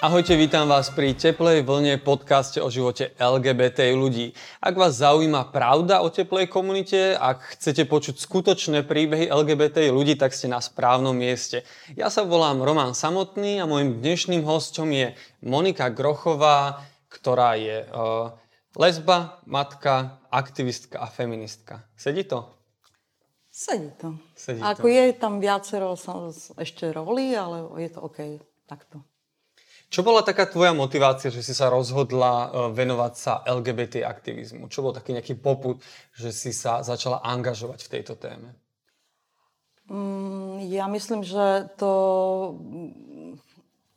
Ahojte, vítam vás pri Teplej vlne podcaste o živote LGBT ľudí. Ak vás zaujíma pravda o teplej komunite, ak chcete počuť skutočné príbehy LGBT ľudí, tak ste na správnom mieste. Ja sa volám Roman Samotný a môjim dnešným hostom je Monika Grochová, ktorá je uh, lesba, matka, aktivistka a feministka. Sedí to? Sedí to. Sedí Ako to. je tam viacero ešte roli, ale je to OK takto. Čo bola taká tvoja motivácia, že si sa rozhodla uh, venovať sa LGBT aktivizmu? Čo bol taký nejaký poput, že si sa začala angažovať v tejto téme? Mm, Ja myslím, že to mm,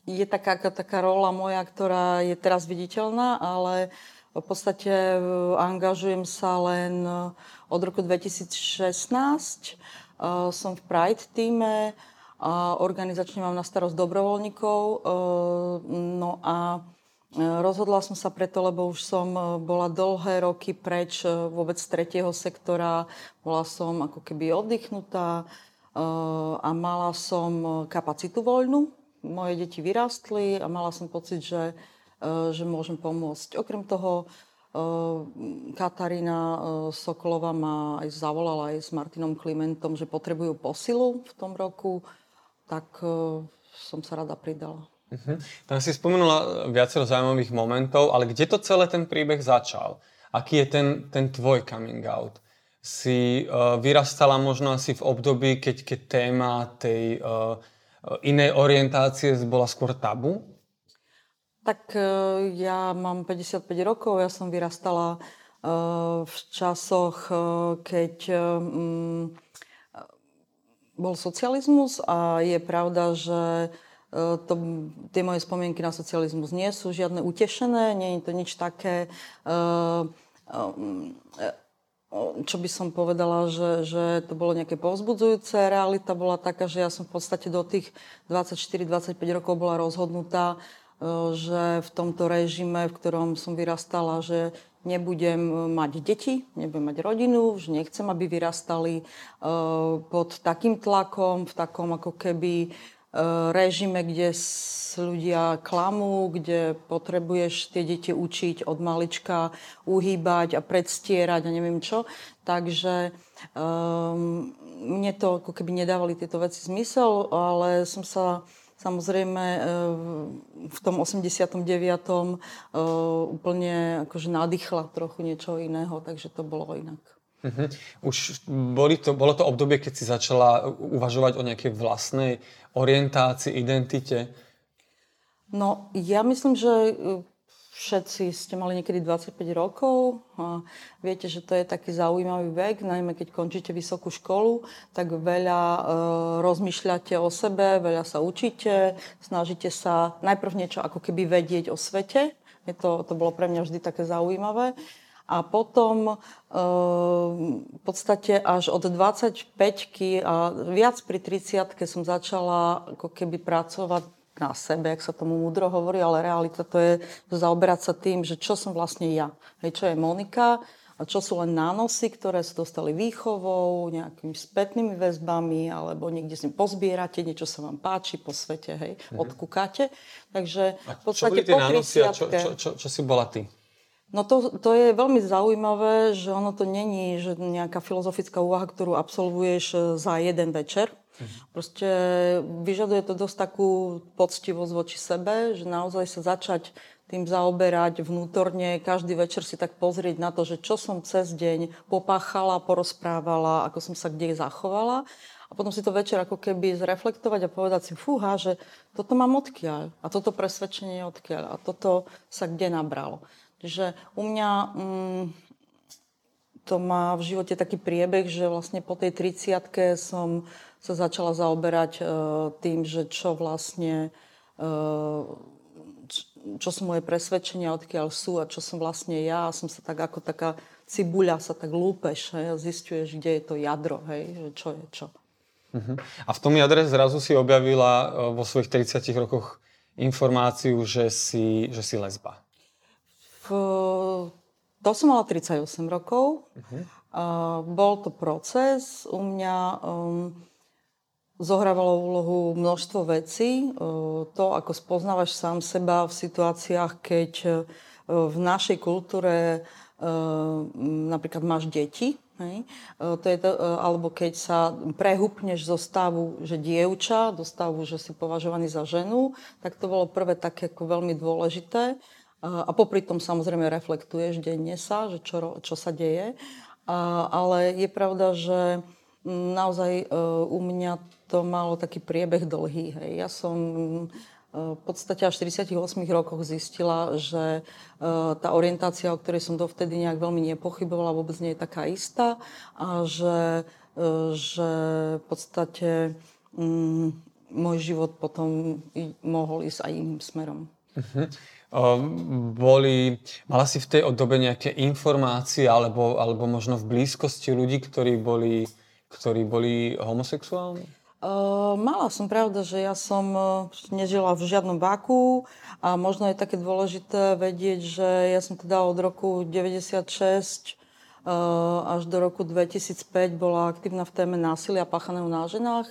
je taká, taká rola moja, ktorá je teraz viditeľná, ale v podstate e, angažujem sa len e, od roku 2016. E, Som v Pride týme organizačne mám na starosť dobrovoľníkov. E, No a e, rozhodla som sa preto, lebo už som e, bola dlhé roky preč vôbec z tretieho sektora. Bola som ako keby oddychnutá a mala som kapacitu voľnú. Moje deti vyrástli a mala som pocit, že, že môžem pomôcť. Okrem toho, Katarína e, Sokolová ma aj zavolala aj s Martinom Klimentom, že potrebujú posilu v tom roku, tak e, som sa rada pridala. Uh-huh. Tam si spomenula viacero zaujímavých momentov, ale kde to celé ten príbeh začal? Aký je ten, ten tvoj coming out? Si uh, vyrastala možno asi v období, keď, keď téma tej uh, inej orientácie bola skôr tabu? Tak e, ja mám 55 rokov, ja som vyrastala e, v časoch, e, keď mm, bol socializmus a je pravda, že to, tie moje spomienky na socializmus nie sú žiadne utešené, nie je to nič také, e, čo by som povedala, že, že to bolo nejaké povzbudzujúce. Realita bola taká, že ja som v podstate do tých 24-25 rokov bola rozhodnutá, že v tomto režime, v ktorom som vyrastala, že nebudem mať deti, nebudem mať rodinu, že nechcem, aby vyrastali e, pod takým tlakom, v takom ako keby e, režime, kde ľudia klamú, kde potrebuješ tie deti učiť od malička uhýbať a predstierať a neviem čo. Takže um, mne to ako keby nedávali tieto veci zmysel, ale som sa samozrejme e, v tom 89. e, úplne akože nadýchla trochu niečo iného, takže to bolo inak. Uh-huh. Už boli to, bolo to obdobie, keď si začala uvažovať o nejakej vlastnej orientácii, identite? No, ja myslím, že e, všetci ste mali niekedy 25 rokov a viete, že to je taký zaujímavý vek, najmä keď končíte vysokú školu, tak veľa e, rozmýšľate o sebe, veľa sa učíte, snažíte sa najprv niečo ako keby vedieť o svete. Je to, to bolo pre mňa vždy také zaujímavé. A potom e, v podstate až od 25 a viac pri 30 som začala ako keby pracovať na sebe, jak sa tomu múdro hovorí, ale realita to je zaoberať sa tým, že čo som vlastne ja. Hej, čo je Monika a čo sú len nánosy, ktoré sa dostali výchovou, nejakými spätnými väzbami, alebo niekde si pozbierate, niečo sa vám páči po svete, hej, Mhm. odkúkate. Takže v podstate po a čo, 30-ke čo, čo, čo si bola ty? No to, to je veľmi zaujímavé, že ono to není že nejaká filozofická úvaha, ktorú absolvuješ e, za jeden večer. Proste vyžaduje to dosť takú poctivosť voči sebe, že naozaj sa začať tým zaoberať vnútorne, každý večer si tak pozrieť na to, že čo som cez deň popáchala, porozprávala, ako som sa kde zachovala. A potom si to večer ako keby zreflektovať a povedať si, fúha, že toto mám odkiaľ a toto presvedčenie odkiaľ a toto sa kde nabralo. Čiže u mňa mm, to má v živote taký priebeh, že vlastne po tej 30 som sa začala zaoberať e, tým, že čo vlastne e, čo sú moje presvedčenia, odkiaľ sú a čo som vlastne ja. A som sa tak ako taká cibuľa sa tak lúpeš hej, a zistuješ, kde je to jadro, hej, že čo je čo. Uh-huh. A v tom jadre zrazu si objavila e, vo svojich 30 rokoch informáciu, že si, že si lesba. V, to som mala 38 rokov. Uh-huh. Uh, bol to proces. U mňa um, zohrávalo úlohu množstvo vecí. To, ako spoznávaš sám seba v situáciách, keď v našej kultúre napríklad máš deti, Hej. To je to, alebo keď sa prehupneš zo stavu, že dievča, do stavu, že si považovaný za ženu, tak to bolo prvé také ako veľmi dôležité. A popri tom samozrejme reflektuješ denne sa, že čo, čo sa deje. Ale je pravda, že naozaj u mňa to malo taký priebeh dlhý. Hej. Ja som v podstate až v 48 rokoch zistila, že e, tá orientácia, o ktorej som dovtedy nejak veľmi nepochybovala, vôbec nie je taká istá a že, e, že v podstate um, môj život potom mohol ísť aj iným smerom. Uh-huh. boli, mala si v tej dobe nejaké informácie alebo, alebo možno v blízkosti ľudí, ktorí boli, ktorí boli homosexuálni? Uh, mala som pravda, že ja som nežila v žiadnom váku a možno je také dôležité vedieť, že ja som teda od roku 96 uh, až do roku 2005 bola aktívna v téme násilia páchaného na ženách.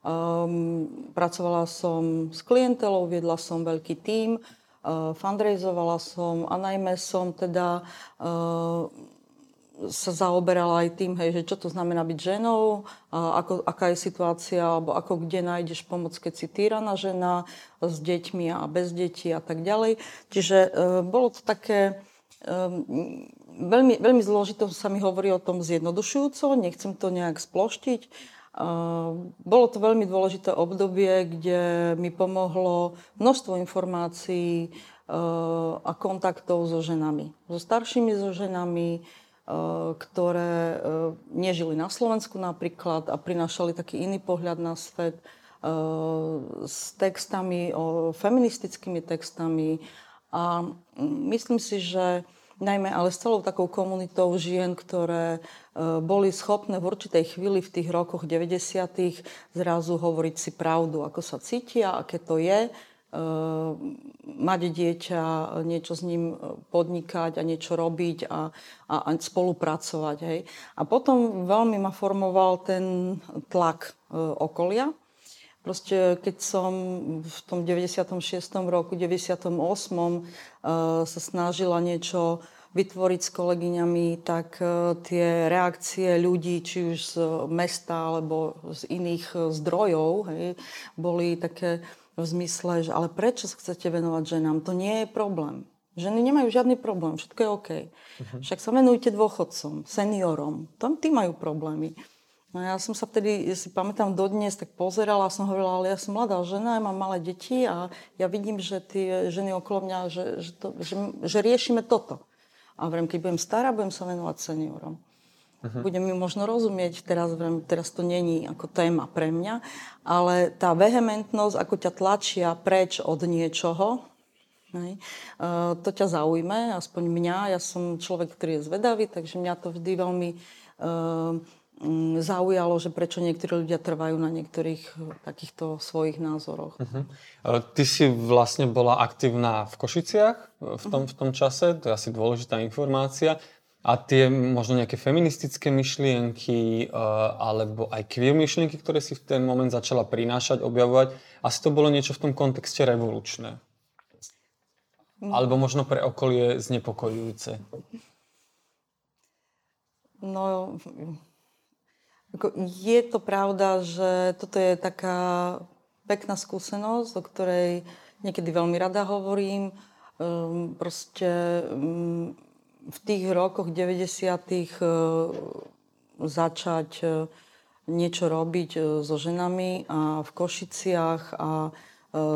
Um, pracovala som s klientelou, viedla som veľký tím, uh, fundraizovala som a najmä som teda uh, sa zaoberala aj tým, hej, že čo to znamená byť ženou, a ako, aká je situácia, alebo ako kde nájdeš pomoc, keď si týraná žena s deťmi a bez detí a tak ďalej. Čiže e, bolo to také... E, veľmi, veľmi zložito sa mi hovorí o tom zjednodušujúco, nechcem to nejak sploštiť. E, bolo to veľmi dôležité obdobie, kde mi pomohlo množstvo informácií e, a kontaktov so ženami. So staršími so ženami, ktoré eh, nežili na Slovensku napríklad a prinášali taký iný pohľad na svet eh, s textami, feministickými textami. A myslím si, že najmä ale s celou takou komunitou žien, ktoré boli schopné v určitej chvíli v tých rokoch 90. zrazu hovoriť si pravdu, ako sa cítia, aké to je, mať dieťa, niečo s ním e, podnikať a niečo robiť a, a, a spolupracovať. Hej. A potom veľmi ma formoval ten tlak e, okolia. Proste keď som v tom 96. roku, 98. E, sa snažila niečo vytvoriť s kolegyňami, tak tie reakcie ľudí, či už z mesta alebo z iných zdrojov, hej, boli také v zmysle, že ale prečo sa chcete venovať ženám? To nie je problém. Ženy nemajú žiadny problém, všetko je OK. Uh-huh. Však sa venujte dôchodcom, seniorom. Tam tí majú problémy. No ja som sa vtedy, ja si pamätám dodnes, tak pozerala a som hovorila, ale ja som mladá žena, ja mám malé deti a ja vidím, že tie ženy okolo mňa, že, že, to, že, že riešime toto. A vrem, keď budem stará, budem sa venovať seniorom. Uh-huh. Budem mi možno rozumieť, teraz, teraz to není ako téma pre mňa, ale tá vehementnosť, ako ťa tlačia preč od niečoho, hej, uh, to ťa zaujme, aspoň mňa. Ja som človek, ktorý je zvedavý, takže mňa to vždy veľmi uh, zaujalo, že prečo niektorí ľudia trvajú na niektorých e, takýchto svojich názoroch. Uh-huh. Ty si vlastne bola aktívna v Košiciach v tom, v tom čase, to je asi dôležitá informácia. A tie možno nejaké feministické myšlienky uh, alebo aj queer myšlienky, ktoré si v ten moment začala prinášať, objavovať, asi to bolo niečo v tom kontexte revolučné. Mm. Alebo možno pre okolie znepokojujúce. No, je to pravda, že toto je taká pekná skúsenosť, o ktorej niekedy veľmi rada hovorím. Um, proste um, v tých rokoch 90. E, začať e, niečo robiť e, so ženami a v Košiciach a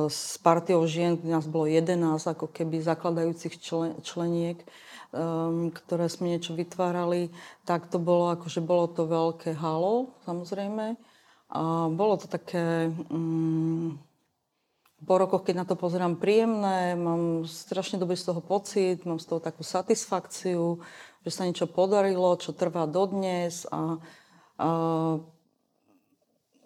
s partiou žien, nás bolo 11 ako keby zakladajúcich člen, členiek, ktoré sme niečo vytvárali, tak to bolo akože bolo to veľké halo, samozrejme. A bolo to také um, po rokoch, keď na to pozerám príjemné, mám strašne dobrý z toho pocit, mám z toho takú satisfakciu, že sa niečo podarilo, čo trvá dodnes a, a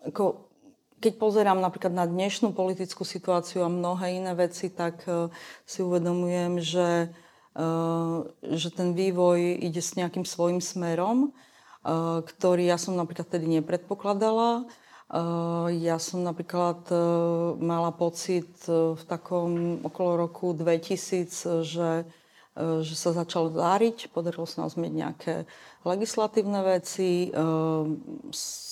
ako, keď pozerám napríklad na dnešnú politickú situáciu a mnohé iné veci, tak uh, si uvedomujem, že, uh, že ten vývoj ide s nejakým svojim smerom, uh, ktorý ja som napríklad tedy nepredpokladala Ja som napríklad mala pocit v takom okolo roku 2000, že že sa začal dáriť, podarilo sa nám zmeniť nejaké legislatívne veci.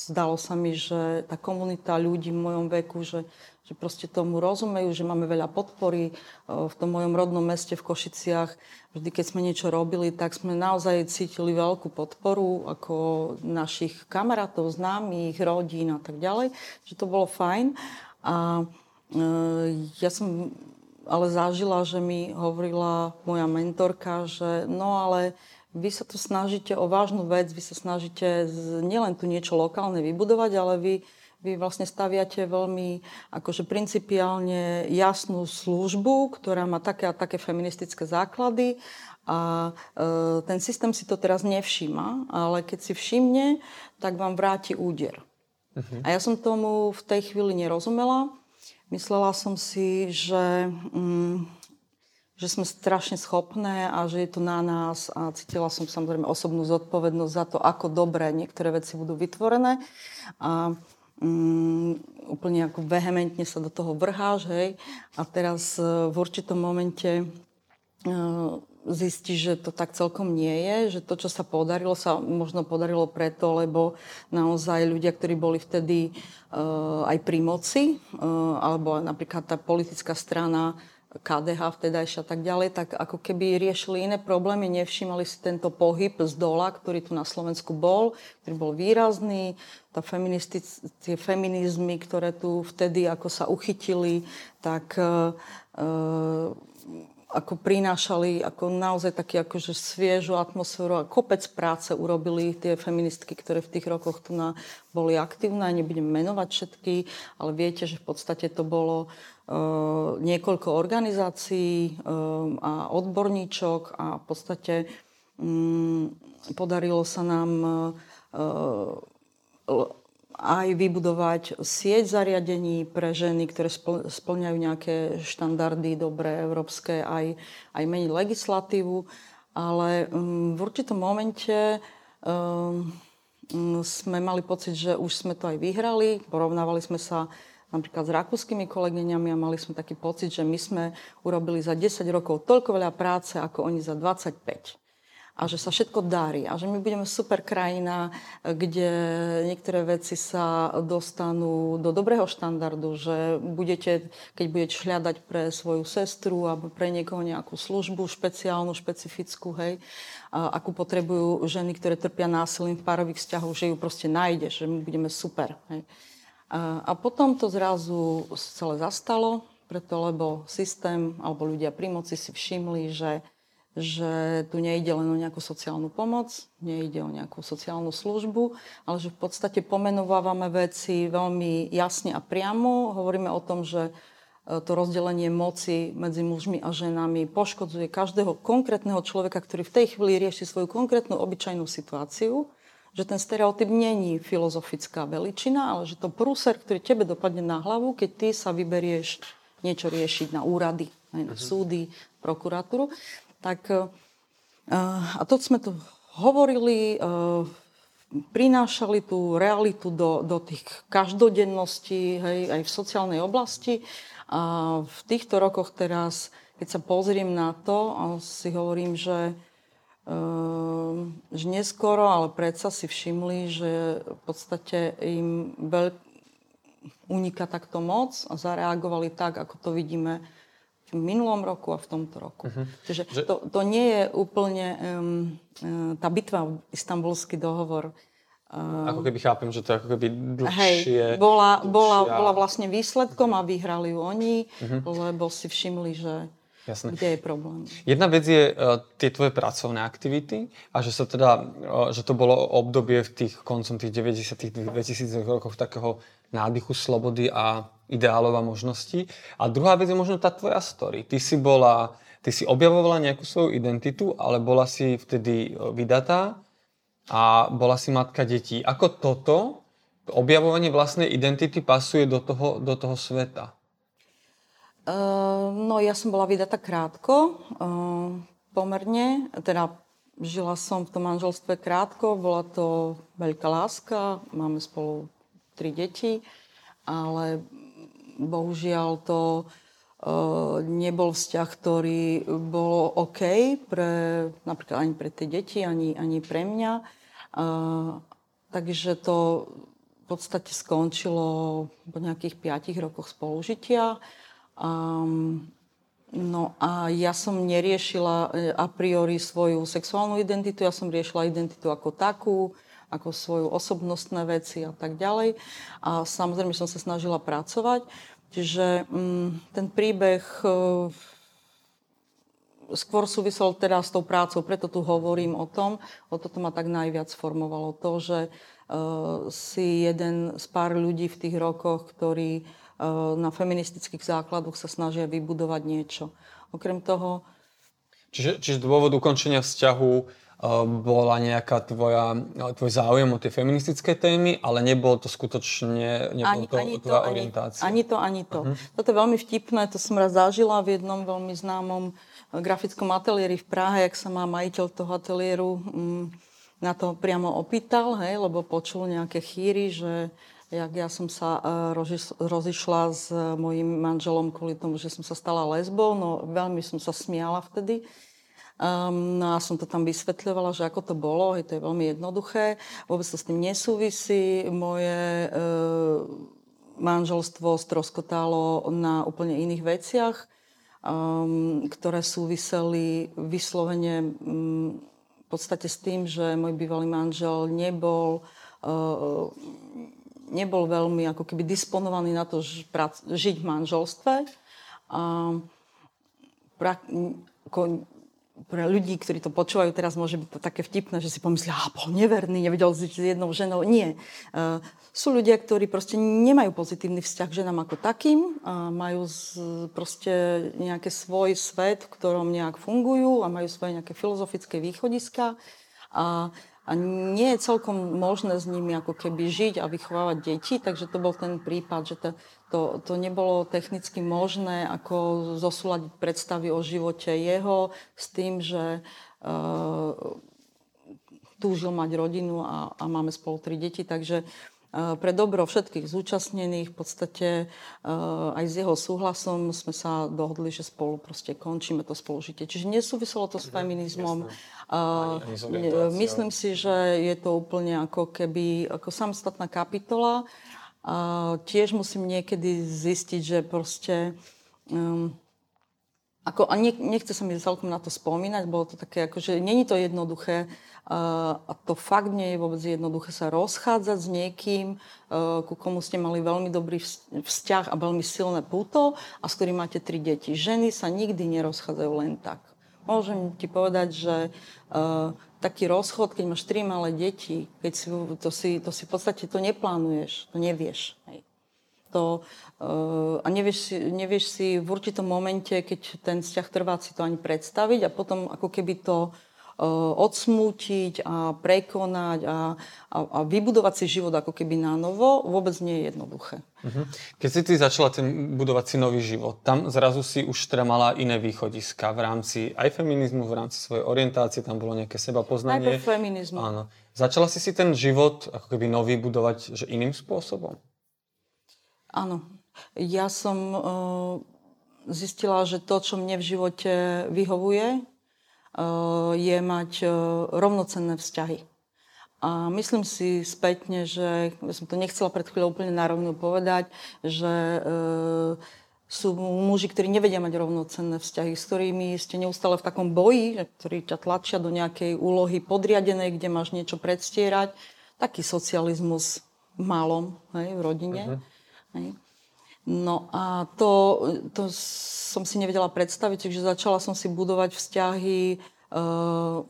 Zdalo sa mi, že tá komunita ľudí v mojom veku, že že proste tomu rozumejú, že máme veľa podpory. V tom mojom rodnom meste v Košiciach, vždy keď sme niečo robili, tak sme naozaj cítili veľkú podporu ako našich kamarátov, známych, rodín a tak ďalej. Že to bolo fajn. A e, ja som ale zažila, že mi hovorila moja mentorka, že no ale vy sa tu snažíte o vážnu vec, vy sa snažíte nielen tu niečo lokálne vybudovať, ale vy vy vlastne staviate veľmi akože principiálne jasnú službu, ktorá má také a také feministické základy a e, ten systém si to teraz nevšíma, ale keď si všimne, tak vám vráti úder. Uh-huh. A ja som tomu v tej chvíli nerozumela. Myslela som si, že, mm, že sme strašne schopné a že je to na nás a cítila som samozrejme osobnú zodpovednosť za to, ako dobre niektoré veci budú vytvorené. A um, úplne ako vehementne sa do toho vrháš, hej, a teraz uh, v určitom momente zistíš, že to tak celkom nie je, že to, čo sa podarilo, sa možno podarilo preto, lebo naozaj ľudia, ktorí boli vtedy uh, aj pri moci, uh, alebo napríklad tá politická strana KDH vtedajšia a tak ďalej, tak ako keby riešili iné problémy, nevšímali si tento pohyb z dola, ktorý tu na Slovensku bol, ktorý bol výrazný, tá tie feminizmy, ktoré tu vtedy ako sa uchytili, tak uh, ako prinášali ako naozaj taký akože sviežu atmosféru a kopec práce urobili tie feministky, ktoré v tých rokoch tu na, boli aktívne. Nebudem menovať všetky, ale viete, že v podstate to bolo uh, niekoľko organizácií uh, a odborníčok a v podstate um, podarilo sa nám uh, aj vybudovať sieť zariadení pre ženy, ktoré splňajú nejaké štandardy dobré európske, aj, aj meniť legislatívu. Ale um, v určitom momente um, sme mali pocit, že už sme to aj vyhrali. Porovnávali sme sa napríklad s rakúskymi kolegyňami a mali sme taký pocit, že my sme urobili za 10 rokov toľko veľa práce, ako oni za 25 a že sa všetko darí a že my budeme super krajina, kde niektoré veci sa dostanú do dobrého štandardu, že budete, keď budete šľadať pre svoju sestru alebo pre niekoho nejakú službu špeciálnu, špecifickú, hej, akú potrebujú ženy, ktoré trpia násilím v párových vzťahoch, že ju proste nájdeš, že my budeme super. Hej. A, a potom to zrazu celé zastalo, preto lebo systém alebo ľudia pri moci si všimli, že že tu nejde len o nejakú sociálnu pomoc, nejde o nejakú sociálnu službu, ale že v podstate pomenovávame veci veľmi jasne a priamo. Hovoríme o tom, že e, to rozdelenie moci medzi mužmi a ženami poškodzuje každého konkrétneho človeka, ktorý v tej chvíli rieši svoju konkrétnu obyčajnú situáciu, že ten stereotyp není filozofická veličina, ale že to prúser, ktorý tebe dopadne na hlavu, keď ty sa vyberieš niečo riešiť na úrady, aj na mhm. súdy, prokuratúru, tak eh, a to sme tu hovorili, eh, prinášali tú realitu do, do tých každodenností, hej, aj v sociálnej oblasti. A v týchto rokoch teraz, keď sa pozriem na to, si hovorím, že, eh, že neskoro, ale predsa si všimli, že v podstate im veľ, uniká takto moc a zareagovali tak, ako to vidíme v minulom roku a v tomto roku. Uh-huh. Čiže že... to, to nie je úplne um, tá bitva, istambulský dohovor. Um, ako keby chápem, že to je ako keby dlhšie. Hej, bola, dlhšia... bola, bola vlastne výsledkom a vyhrali ju oni, uh-huh. lebo si všimli, že Jasne. Kde je problém? Jedna vec je uh, tie tvoje pracovné aktivity a že sa teda, uh, že to bolo obdobie v tých koncom tých 90 2000 rokov takého nádychu, slobody a ideálov a možností. A druhá vec je možno tá tvoja story. Ty si bola, ty si objavovala nejakú svoju identitu, ale bola si vtedy e, vydatá a bola si matka detí. Ako toto, objavovanie vlastnej identity pasuje do toho, do toho sveta? Uh, no ja som bola vydatá krátko, uh, pomerne, teda žila som v tom manželstve krátko, bola to veľká láska, máme spolu tri deti, ale bohužiaľ to uh, nebol vzťah, ktorý bol OK pre, napríklad ani pre tie deti, ani, ani pre mňa. Uh, takže to v podstate skončilo po nejakých 5 rokoch spolužitia. No a ja som neriešila e, a priori svoju sexuálnu identitu, ja som riešila identitu ako takú, ako svoju osobnostné veci a tak ďalej. A samozrejme som sa snažila pracovať. Čiže mm, ten príbeh e, skôr súvisel teda s tou prácou, preto tu hovorím o tom. O toto ma tak najviac formovalo to, že e, si jeden z pár ľudí v tých rokoch, ktorí Eh, na feministických základoch sa snažia vybudovať niečo. Okrem toho... Čiže, čiže dôvod ukončenia vzťahu uh, bola nejaká tvoja, eh, tvoj záujem o tie feministické témy, ale nebolo to skutočne, nebolo ani, to ani tvoja to, orientácia. Ani, ani to, ani to. Uh-huh. Toto je veľmi vtipné, to som raz zažila v jednom veľmi známom grafickom ateliéri v Prahe, jak sa má majiteľ toho ateliéru mm, na to priamo opýtal, hej, lebo počul nejaké chýry, že jak ja som sa e, rozišla s mojim manželom kvôli tomu, že som sa stala lesbou, no veľmi som sa smiala vtedy. Um, no a som to tam vysvetľovala, že ako to bolo, je to je veľmi jednoduché, vôbec to s tým nesúvisí. Moje uh, manželstvo stroskotalo na úplne iných veciach, um, ktoré súviseli vyslovene um, v podstate s tým, že môj bývalý manžel nebol uh, nebol veľmi ako keby disponovaný na to žiť v manželstve. A pra, ako, pre ľudí, ktorí to počúvajú teraz, môže byť také vtipné, že si pomyslia, a bol neverný, nevedel žiť s jednou ženou. Nie. Uh, sú ľudia, ktorí proste nemajú pozitívny vzťah k ženám ako takým, a majú z, proste nejaký svoj svet, v ktorom nejak fungujú a majú svoje nejaké filozofické východiska. A a nie je celkom možné s nimi ako keby žiť a vychovávať deti, takže to bol ten prípad, že to, to, to nebolo technicky možné ako zosúľadiť predstavy o živote jeho s tým, že uh, túžil mať rodinu a, a máme spolu tri deti, takže pre dobro všetkých zúčastnených, v podstate aj s jeho súhlasom sme sa dohodli, že spolu proste končíme to spolužitie. Čiže nesúviselo to s feminizmom. Myslím si, že je to úplne ako keby ako samostatná kapitola. Tiež musím niekedy zistiť, že proste um, ako, a nie, nechce sa mi celkom na to spomínať, bolo to také, akože není to jednoduché a to fakt nie je vôbec jednoduché sa rozchádzať s niekým, e, ku komu ste mali veľmi dobrý vzťah a veľmi silné puto a s ktorým máte tri deti. Ženy sa nikdy nerozchádzajú len tak. Môžem ti povedať, že uh, taký rozchod, keď máš tri malé deti, keď si, to, si, to si v podstate to neplánuješ, to nevieš. Hej. To, uh, a nevieš si, nevieš si v určitom momente, keď ten vzťah trvá, si to ani predstaviť a potom ako keby to Eh, odsmútiť a prekonať a, a, a vybudovať si život ako keby na novo, vôbec nie je jednoduché. Uh-huh. Keď si ty začala ten, budovať si nový život, tam zrazu si už teda mala iné východiska v rámci aj feminizmu, v rámci svojej orientácie, tam bolo nejaké seba poznanie. Najprv feminizmu. Áno. Začala si si ten život ako keby nový budovať že iným spôsobom? Áno. Ja som uh, zistila, že to, čo mne v živote vyhovuje, Eh, je mať eh, rovnocenné vzťahy. A myslím si spätne, že ja som to nechcela pred chvíľou úplne nárovno povedať, že e, sú muži, ktorí nevedia mať rovnocenné vzťahy, s ktorými ste neustále v takom boji, ktorí ťa tlačia do nejakej úlohy podriadenej, kde máš niečo predstierať. Taký socializmus v malom, hej, v rodine. Uh-huh. No a to, to som si nevedela predstaviť, takže začala som si budovať vzťahy Uh,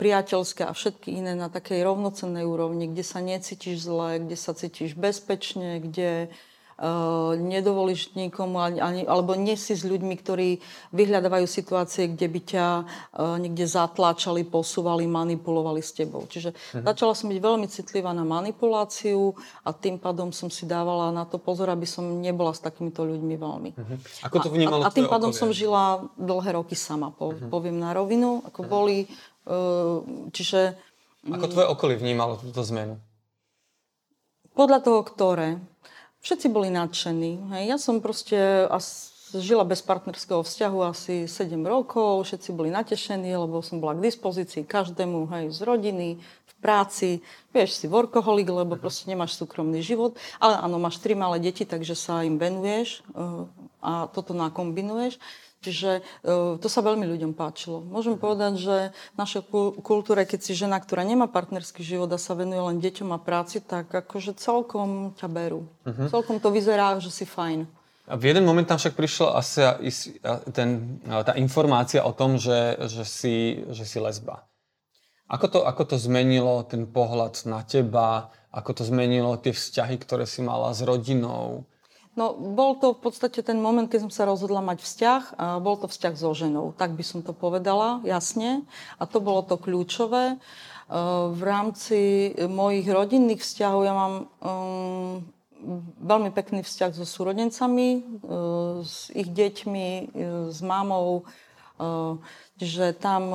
priateľské a všetky iné na takej rovnocennej úrovni, kde sa necítiš zle, kde sa cítiš bezpečne, kde Uh, nedovolíš nikomu, ani, alebo nie si s ľuďmi, ktorí vyhľadávajú situácie, kde by ťa uh, niekde zatláčali, posúvali, manipulovali s tebou. Čiže uh-huh. začala som byť veľmi citlivá na manipuláciu a tým pádom som si dávala na to pozor, aby som nebola s takýmito ľuďmi veľmi. Uh-huh. Ako to vnímalo a, a, tým pádom okolie? som žila dlhé roky sama, po, uh-huh. poviem na rovinu. Ako uh-huh. boli, uh, čiže... Ako tvoje okolie vnímalo túto zmenu? podľa toho, ktoré. Všetci boli nadšení. Hej. Ja som proste žila bez partnerského vzťahu asi 7 rokov, všetci boli natešení, lebo som bola k dispozícii každému, hej, z rodiny, v práci, vieš, si workoholik, lebo proste nemáš súkromný život, ale áno, máš tri malé deti, takže sa im venuješ eh, a toto nakombinuješ. Čiže e, to sa veľmi ľuďom páčilo. Môžem povedať, že v našej kultúre, keď si žena, ktorá nemá partnerský život a sa venuje len deťom a práci, tak akože celkom ťa berú. Uh-huh. Celkom to vyzerá, že si fajn. A v jeden moment tam však prišla asi ten, tá informácia o tom, že, že, si, že si lesba. Ako to, ako to zmenilo ten pohľad na teba? Ako to zmenilo tie vzťahy, ktoré si mala s rodinou? No, bol to v podstate ten moment, keď som sa rozhodla mať vzťah. A bol to vzťah so ženou, tak by som to povedala, jasne. A to bolo to kľúčové. E, v rámci mojich rodinných vzťahov ja mám um, veľmi pekný vzťah so súrodencami, uh, s ich deťmi, uh, s mamou. Že tam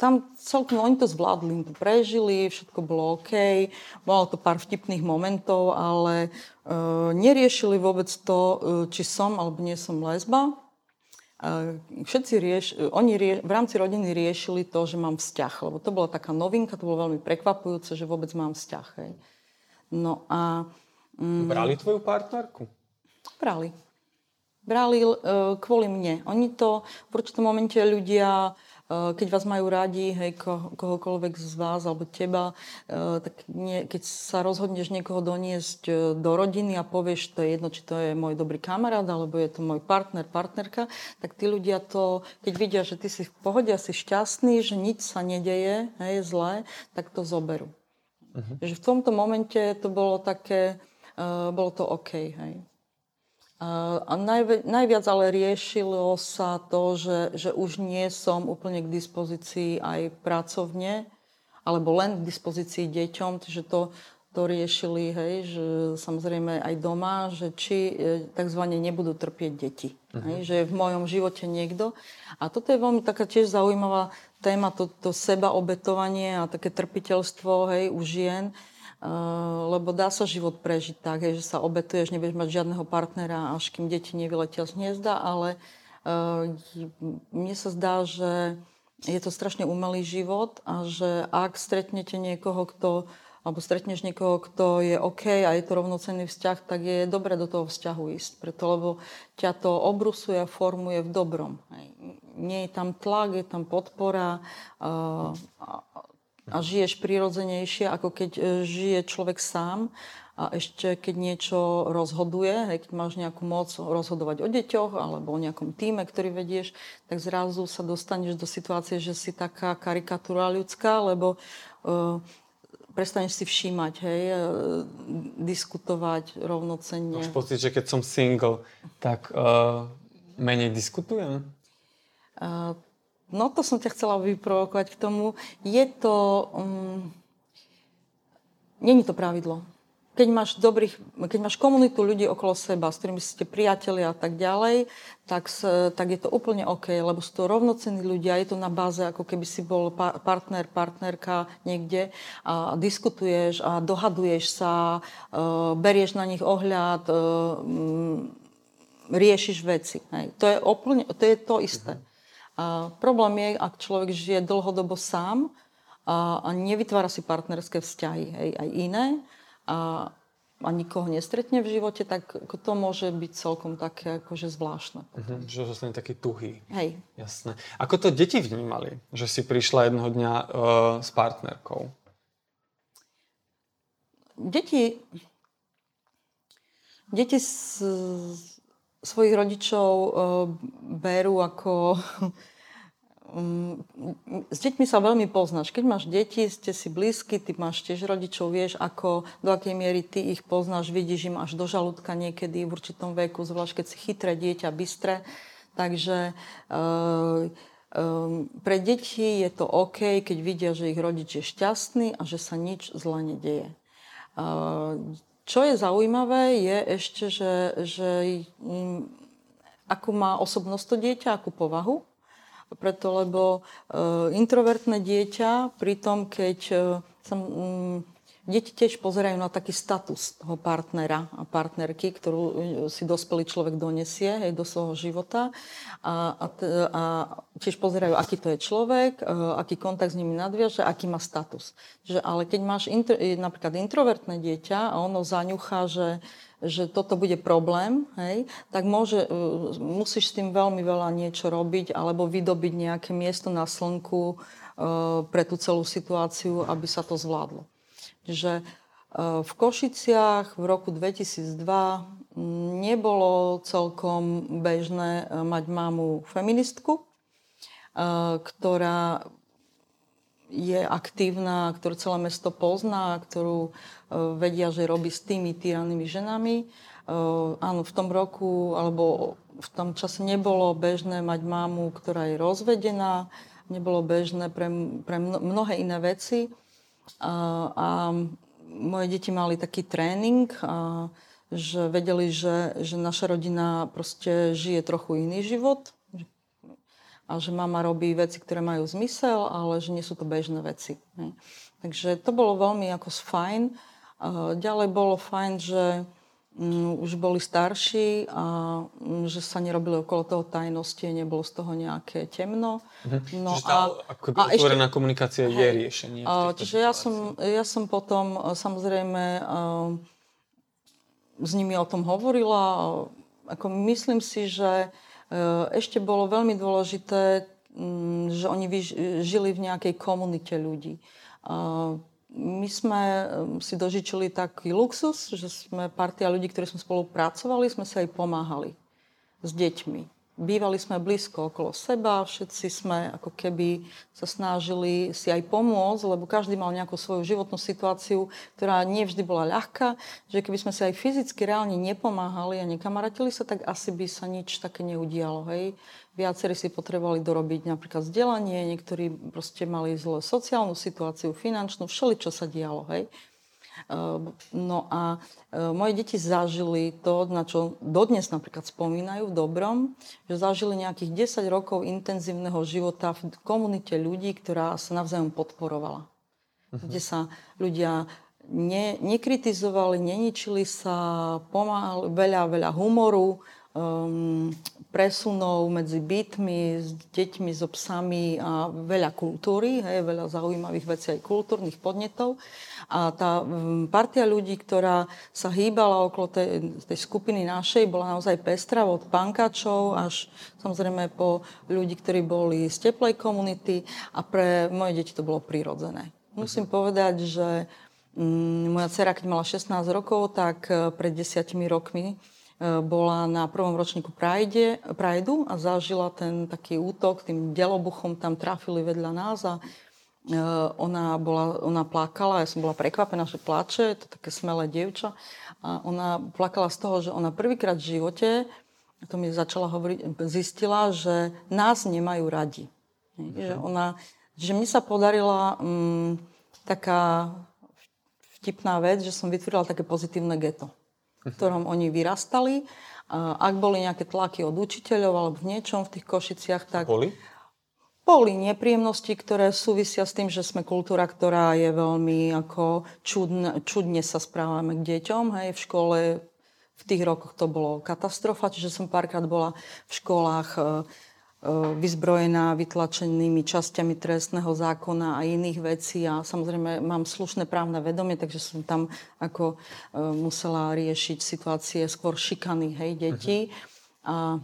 tam celkom oni to zvládli, to prežili, všetko bolo OK, bolo to pár vtipných momentov, ale uh, neriešili vôbec to, uh, či som alebo nie som lesba. Uh, všetci rieš, oni rie, v rámci rodiny riešili to, že mám vzťah, lebo to bola taká novinka, to bolo veľmi prekvapujúce, že vôbec mám vzťah. Hej. No a... Um, Brali tvoju partnerku? Brali. Brali kvôli mne. Oni to v určitom momente ľudia keď vás majú radi, hej, ko, kohokoľvek z vás alebo teba, eh, tak nie, keď sa rozhodneš niekoho doniesť eh, do rodiny a povieš, to je jedno, či to je môj dobrý kamarát alebo je to môj partner, partnerka, tak tí ľudia to, keď vidia, že ty si v pohode a si šťastný, že nič sa nedeje, hej, zlé, tak to zoberú. Uh-huh. Že v tomto momente to bolo také, uh, bolo to OK, hej. A najvi- najviac ale riešilo sa to, že, že už nie som úplne k dispozícii aj pracovne, alebo len k dispozícii deťom, takže to, to riešili, hej, že samozrejme aj doma, že či e, tzv. nebudú trpieť deti. Uh-huh. Hej, že je v mojom živote niekto. A toto je veľmi taká tiež zaujímavá téma, to, to sebaobetovanie a také trpiteľstvo hej, u žien lebo dá sa život prežiť tak, že sa obetuješ, nebudeš mať žiadneho partnera, až kým deti nevyletia z hniezda, ale mne sa zdá, že je to strašne umelý život a že ak stretnete niekoho, kto alebo stretneš niekoho, kto je OK a je to rovnocenný vzťah, tak je dobre do toho vzťahu ísť. Preto, lebo ťa to obrusuje a formuje v dobrom. Nie je tam tlak, je tam podpora a, a žiješ prirodzenejšie, ako keď e, žije človek sám a ešte keď niečo rozhoduje, keď máš nejakú moc rozhodovať o deťoch alebo o nejakom týme, ktorý vedieš, tak zrazu sa dostaneš do situácie, že si taká karikatúra ľudská, lebo uh, prestaneš si všímať, hej, uh, diskutovať rovnocenne. Máš pocit, že keď som single, tak uh, menej diskutujem? Uh, No to som ťa chcela vyprovokovať k tomu. Je to... Um, Není to pravidlo. Keď máš, dobrých, keď máš komunitu ľudí okolo seba, s ktorými ste priatelia a tak ďalej, tak, tak je to úplne OK, lebo sú to rovnocenní ľudia, je to na báze, ako keby si bol partner, partnerka niekde a diskutuješ a dohaduješ sa, uh, berieš na nich ohľad, uh, riešiš veci. To, je úplne, to je to isté. A problém je, ak človek žije dlhodobo sám a, a nevytvára si partnerské vzťahy, hej, aj iné, a, a nikoho nestretne v živote, tak to môže byť celkom také akože zvláštne. Uh-huh, že zostane taký tuhý. Hej. Jasné. Ako to deti vnímali, že si prišla jednoho dňa uh, s partnerkou? Deti, deti s, svojich rodičov uh, berú ako s deťmi sa veľmi poznáš. Keď máš deti, ste si blízky, ty máš tiež rodičov, vieš, ako, do akej miery ty ich poznáš, vidíš im až do žalúdka niekedy v určitom veku, zvlášť keď si chytré dieťa, bystré. Takže uh, um, pre deti je to OK, keď vidia, že ich rodič je šťastný a že sa nič zle nedieje. Uh, čo je zaujímavé, je ešte, že, že um, akú má osobnosť to dieťa, akú povahu preto lebo uh, introvertné dieťa, pri tom, keď uh, sa, Deti tiež pozerajú na taký status toho partnera a partnerky, ktorú e, si dospelý človek donesie hej, do svojho života. A, a, a tiež pozerajú, aký to je človek, e, aký kontakt s nimi nadviaže, aký má status. Že, ale keď máš intro, e, napríklad introvertné dieťa a ono zaňuchá, že že toto bude problém, hej, tak môže, musíš s tým veľmi veľa niečo robiť alebo vydobiť nejaké miesto na slnku pre tú celú situáciu, aby sa to zvládlo že e, v Košiciach v roku 2002 nebolo celkom bežné e, mať mamu feministku, e, ktorá je aktívna, ktorú celé mesto pozná, ktorú vedia, že robí s tými týranými ženami. Áno, v tom roku, alebo v tom čase nebolo bežné mať mamu, ktorá je rozvedená, nebolo bežné pre, pre mnohé iné veci. A, moje deti mali taký tréning, a, že vedeli, že, že naša rodina proste žije trochu iný život a že mama robí veci, ktoré majú zmysel, ale že nie sú to bežné veci. Takže to bolo veľmi ako fajn. Ďalej bolo fajn, že už boli starší a mm, že sa nerobili okolo toho tajnosti, nebolo z toho nejaké temno. Mhm. No čiže a, ako a otvorená ešte, komunikácia hej, je riešenie. A, čiže ja som, ja som potom e, samozrejme a, e, s nimi o tom hovorila. Ako myslím si, že e, ešte bolo veľmi dôležité, mm, že oni žili v nejakej komunite ľudí my sme si dožičili taký luxus, že sme partia ľudí, ktorí sme spolupracovali, sme sa aj pomáhali s deťmi bývali sme blízko okolo seba, všetci sme ako keby sa snažili si aj pomôcť, lebo každý mal nejakú svoju životnú situáciu, ktorá nie vždy bola ľahká, že keby sme si aj fyzicky reálne nepomáhali a nekamarátili sa, tak asi by sa nič také neudialo. Hej. Viacerí si potrebovali dorobiť napríklad vzdelanie, niektorí proste mali zlú sociálnu situáciu, finančnú, všeli, čo sa dialo. Hej. Ehm, no a ehm, moje deti zažili to, na čo dodnes napríklad spomínajú v dobrom, že zažili nejakých 10 rokov intenzívneho života v komunite ľudí, ktorá sa navzájom podporovala. Uh-huh. Kde sa ľudia ne, nekritizovali, neničili sa, pomáhali veľa, veľa humoru, um, presunov medzi bytmi, s deťmi, so psami a veľa kultúry, hej, veľa zaujímavých vecí aj kultúrnych podnetov. A tá um, partia ľudí, ktorá sa hýbala okolo tej, tej skupiny našej, bola naozaj pestrá od pankačov až samozrejme po ľudí, ktorí boli z teplej komunity a pre moje deti to bolo prirodzené. Musím povedať, že um, moja dcera, keď mala 16 rokov, tak uh, pred desiatimi rokmi bola na prvom ročníku Pride, Prideu a zažila ten taký útok, tým delobuchom tam trafili vedľa nás a e, ona, bola, ona plakala, ja som bola prekvapená, že plače, to také smelé dievča. A ona plakala z toho, že ona prvýkrát v živote, to mi začala hovoriť, zistila, že nás nemajú radi. Mhm. Že, ona, že mne sa podarila um, taká vtipná vec, že som vytvorila také pozitívne geto v ktorom oni vyrastali. Ak boli nejaké tlaky od učiteľov alebo v niečom v tých Košiciach, tak... Boli? Boli nepríjemnosti, ktoré súvisia s tým, že sme kultúra, ktorá je veľmi ako čudne, čudne sa správame k deťom. Hej, v škole v tých rokoch to bolo katastrofa, čiže som párkrát bola v školách E, vyzbrojená vytlačenými časťami trestného zákona a iných vecí a samozrejme mám slušné právne vedomie, takže som tam ako e, musela riešiť situácie skôr šikany, hej, detí. A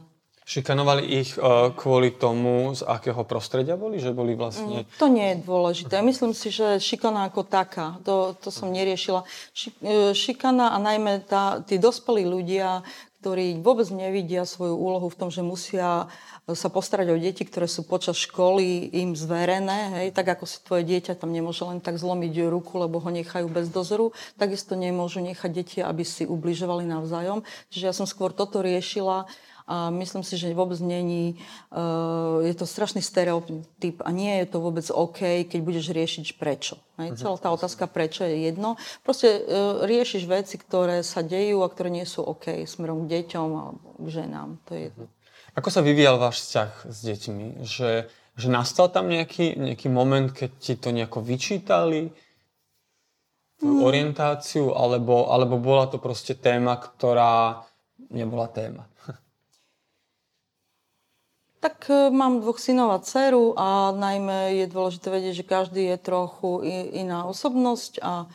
Šikanovali ich uh, kvôli tomu, z akého prostredia boli? Že boli vlastne... Mm, to nie je dôležité. Myslím si, že šikana ako taká, to, to som neriešila. Ši, šikana a najmä tá, tí dospelí ľudia, ktorí vôbec nevidia svoju úlohu v tom, že musia sa postarať o deti, ktoré sú počas školy im zverené, hej, tak ako si tvoje dieťa tam nemôže len tak zlomiť ruku, lebo ho nechajú bez dozoru, takisto nemôžu nechať deti, aby si ubližovali navzájom. Čiže ja som skôr toto riešila a myslím si, že vôbec není, uh, je to strašný stereotyp a nie je to vôbec OK, keď budeš riešiť prečo. Hej? Mhm. Celá tá otázka prečo je jedno. Proste uh, riešiš veci, ktoré sa dejú a ktoré nie sú OK smerom k deťom alebo k ženám. To je jedno. Ako sa vyvíjal váš vzťah s deťmi? Že, že nastal tam nejaký, nejaký moment, keď ti to nejako vyčítali? mm. orientáciu, alebo, alebo bola to proste téma, ktorá nebola téma? Tak e, mám dvoch synov a dceru a najmä je dôležité vedieť, že každý je trochu iná osobnosť a e,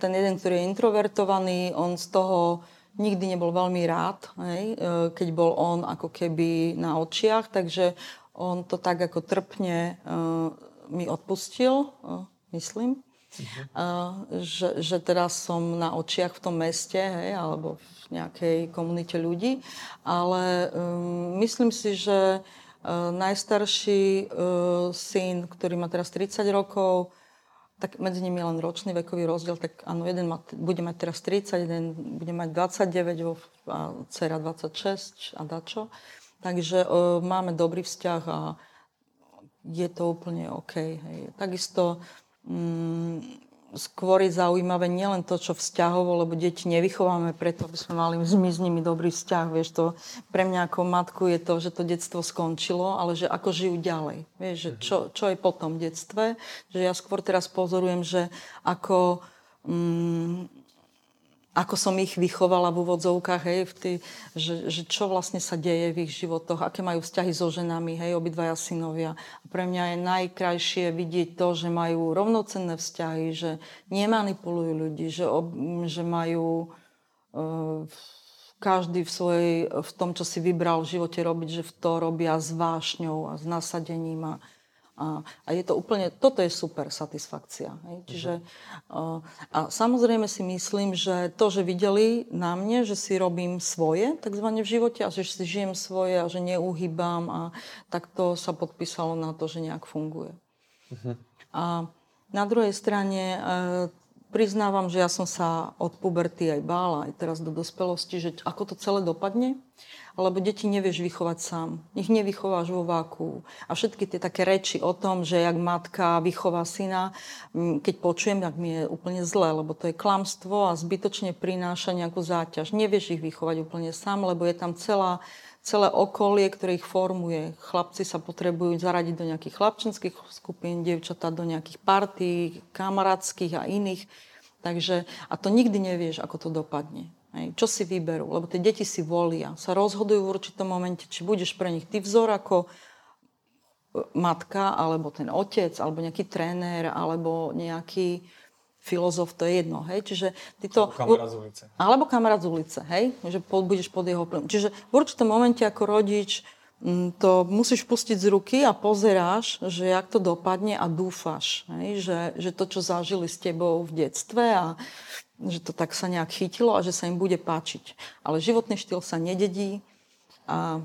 ten jeden, ktorý je introvertovaný, on z toho nikdy nebol veľmi rád, hej, e, keď bol on ako keby na očiach, takže on to tak ako trpne mi odpustil, myslím. Uh-huh. Že, že teraz som na očiach v tom meste, hej, alebo v nejakej komunite ľudí. Ale um, myslím si, že uh, najstarší uh, syn, ktorý má teraz 30 rokov, tak medzi nimi je len ročný vekový rozdiel, tak áno, jeden má, bude mať teraz 30, jeden bude mať 29 a dcera 26 a dačo. Takže uh, máme dobrý vzťah a je to úplne OK. Hej. Takisto um, skôr je zaujímavé nielen to, čo vzťahovo, lebo deti nevychováme preto, aby sme mali s nimi dobrý vzťah. Vieš, to pre mňa ako matku je to, že to detstvo skončilo, ale že ako žijú ďalej. Vieš, že čo, čo je po tom detstve. Že ja skôr teraz pozorujem, že ako... Mm, ako som ich vychovala v úvodzovkách, hej, v tý, že, že čo vlastne sa deje v ich životoch, aké majú vzťahy so ženami, hej, obidvaja synovia. A pre mňa je najkrajšie vidieť to, že majú rovnocenné vzťahy, že nemanipulujú ľudí, že, ob, že majú uh, každý v, svojej, v tom, čo si vybral v živote robiť, že v to robia s vášňou a s nasadením a, a, a je to úplne, toto je super satisfakcia. Hej? Čiže, uh, a samozrejme si myslím, že to, že videli na mne, že si robím svoje, takzvané v živote, a že si žijem svoje a že neuhýbam, a tak to sa podpísalo na to, že nejak funguje. Uh-huh. A na druhej strane uh, priznávam, že ja som sa od puberty aj bála, aj teraz do dospelosti, že ako to celé dopadne lebo deti nevieš vychovať sám. Ich nevychováš vo váku. A všetky tie také reči o tom, že jak matka vychová syna, keď počujem, tak mi je úplne zle, lebo to je klamstvo a zbytočne prináša nejakú záťaž. Nevieš ich vychovať úplne sám, lebo je tam celá, celé okolie, ktoré ich formuje. Chlapci sa potrebujú zaradiť do nejakých chlapčenských skupín, dievčatá do nejakých partí, kamarátskych a iných. Takže, a to nikdy nevieš, ako to dopadne. Hej, čo si vyberú, lebo tie deti si volia, sa rozhodujú v určitom momente, či budeš pre nich ty vzor ako e, matka, alebo ten otec, alebo nejaký tréner, alebo nejaký filozof, to je jedno, hej, čiže to... Kamarát z ulice. Alebo kamarát z ulice, hej, že budeš pod jeho vplyvom. Čiže v určitom momente ako rodič to musíš pustiť z ruky a pozeráš, že jak to dopadne a dúfaš, hej, že, že to, čo zažili s tebou v detstve a že to tak sa nejak chytilo a že sa im bude páčiť. Ale životný štýl sa nededí a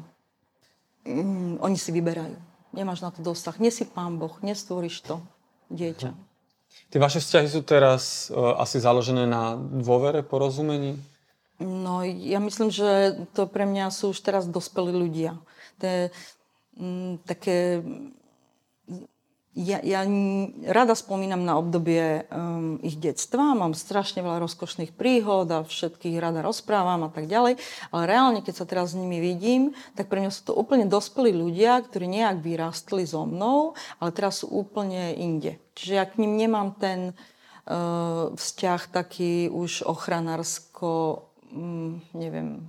mm, oni si vyberajú. Nemáš na to dosah. Nie si pán Boh, nestvoríš to dieťa. Hm. Tie vaše vzťahy sú teraz uh, asi založené na dôvere, porozumení? No, ja myslím, že to pre mňa sú už teraz dospelí ľudia. To je mm, také ja, ja rada spomínam na obdobie um, ich detstva, mám strašne veľa rozkošných príhod a všetkých rada rozprávam a tak ďalej, ale reálne, keď sa teraz s nimi vidím, tak pre mňa sú to úplne dospelí ľudia, ktorí nejak vyrastli so mnou, ale teraz sú úplne inde. Čiže ja k ním nemám ten uh, vzťah taký už ochranársko, um, neviem.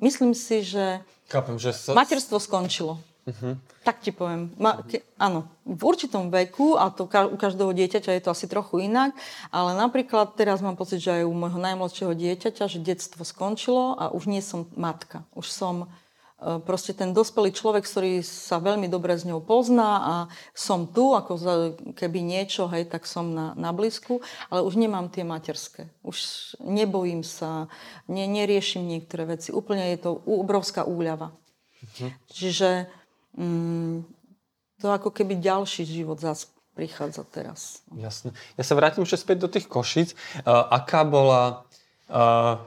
Myslím si, že, Kápem, že sa... materstvo skončilo. Uh-huh. Tak ti poviem. Ma, ke, áno, v určitom veku, a to ka, u každého dieťaťa je to asi trochu inak, ale napríklad teraz mám pocit, že aj u môjho najmladšieho dieťaťa, že detstvo skončilo a už nie som matka. Už som uh, proste ten dospelý človek, ktorý sa veľmi dobre s ňou pozná a som tu, ako za, keby niečo, hej, tak som na, na blízku, ale už nemám tie materské. Už nebojím sa, ne, neriešim niektoré veci. Úplne je to obrovská úľava. Uh-huh. Čiže mm, to ako keby ďalší život zase prichádza teraz. Jasne. Ja sa vrátim ešte späť do tých Košic. Uh, aká bola uh,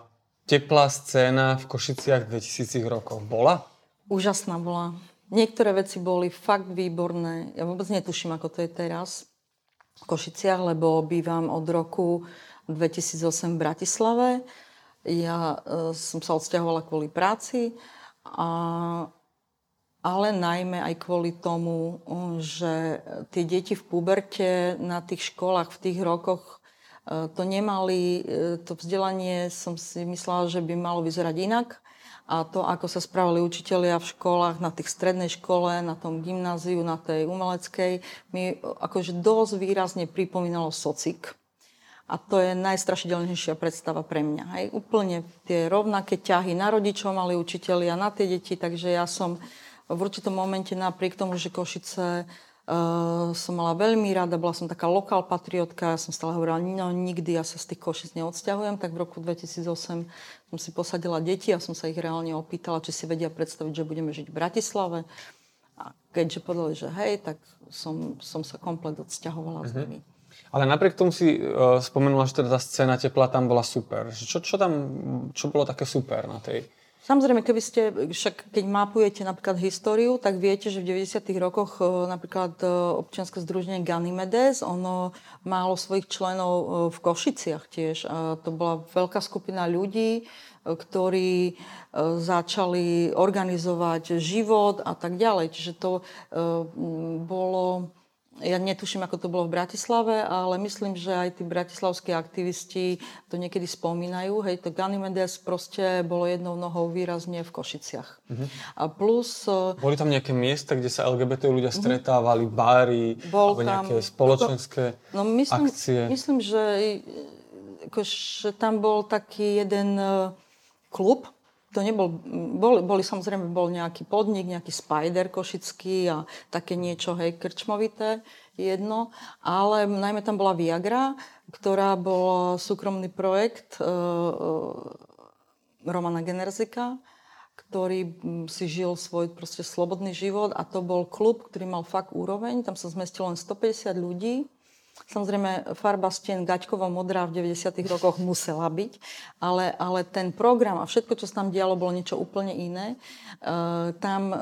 teplá scéna v Košiciach 2000 rokov? Bola? Úžasná bola. Niektoré veci boli fakt výborné. Ja vôbec netuším, ako to je teraz v Košiciach, lebo bývam od roku 2008 v Bratislave. Ja uh, som sa odsťahovala kvôli práci a ale najmä aj kvôli tomu, že tie deti v puberte na tých školách v tých rokoch e, to nemali, e, to vzdelanie som si myslela, že by malo vyzerať inak. A to, ako sa správali učitelia v školách, na tých strednej škole, na tom gymnáziu, na tej umeleckej, mi akože dosť výrazne pripomínalo socik. A to je najstrašidelnejšia predstava pre mňa. Hej. Úplne tie rovnaké ťahy na rodičov mali učitelia, na tie deti, takže ja som v určitom momente napriek tomu, že Košice uh, som mala veľmi rada, bola som taká lokál patriotka, ja som stále hovorila, no nikdy ja sa z tých Košic neodsťahujem, tak v roku 2008 som si posadila deti a som sa ich reálne opýtala, či si vedia predstaviť, že budeme žiť v Bratislave. A keďže povedali, že hej, tak som, som sa komplet odsťahovala mm-hmm. s nimi. Ale napriek tomu si uh, spomenula, že teda tá scéna tepla tam bola super. Čo, čo tam, čo bolo také super na tej? Samozrejme, keby ste, však keď mapujete napríklad históriu, tak viete, že v 90. rokoch uh, napríklad uh, občianske združenie Ganymedes, ono málo svojich členov v Košiciach tiež. A to bola veľká skupina ľudí, ktorí začali organizovať život a tak ďalej. Čiže to bolo ja netuším, ako to bolo v Bratislave, ale myslím, že aj tí bratislavskí aktivisti to niekedy spomínajú. Hej, to Ganymedes proste bolo jednou nohou výrazne v Košiciach. Uh-huh. A plus... E, Boli tam nejaké miesta, kde sa LGBT ľudia mhm. stretávali, uh-huh. báry, Bol alebo nejaké tam, spoločenské no, myslím, akcie? Myslím, že, akože, že tam bol taký jeden e, klub, to nebol, bol, boli samozrejme, bol nejaký podnik, nejaký spider košický a také niečo, hej, krčmovité jedno, ale najmä tam bola Viagra, ktorá bol súkromný projekt e, e, Romana Generzika, ktorý si žil svoj proste slobodný život a to bol klub, ktorý mal fakt úroveň, tam sa zmestilo len 150 ľudí Samozrejme, farba stien gaťkovo modrá v 90. rokoch musela byť, ale, ale ten program a všetko, čo sa tam dialo, bolo niečo úplne iné. E, tam um,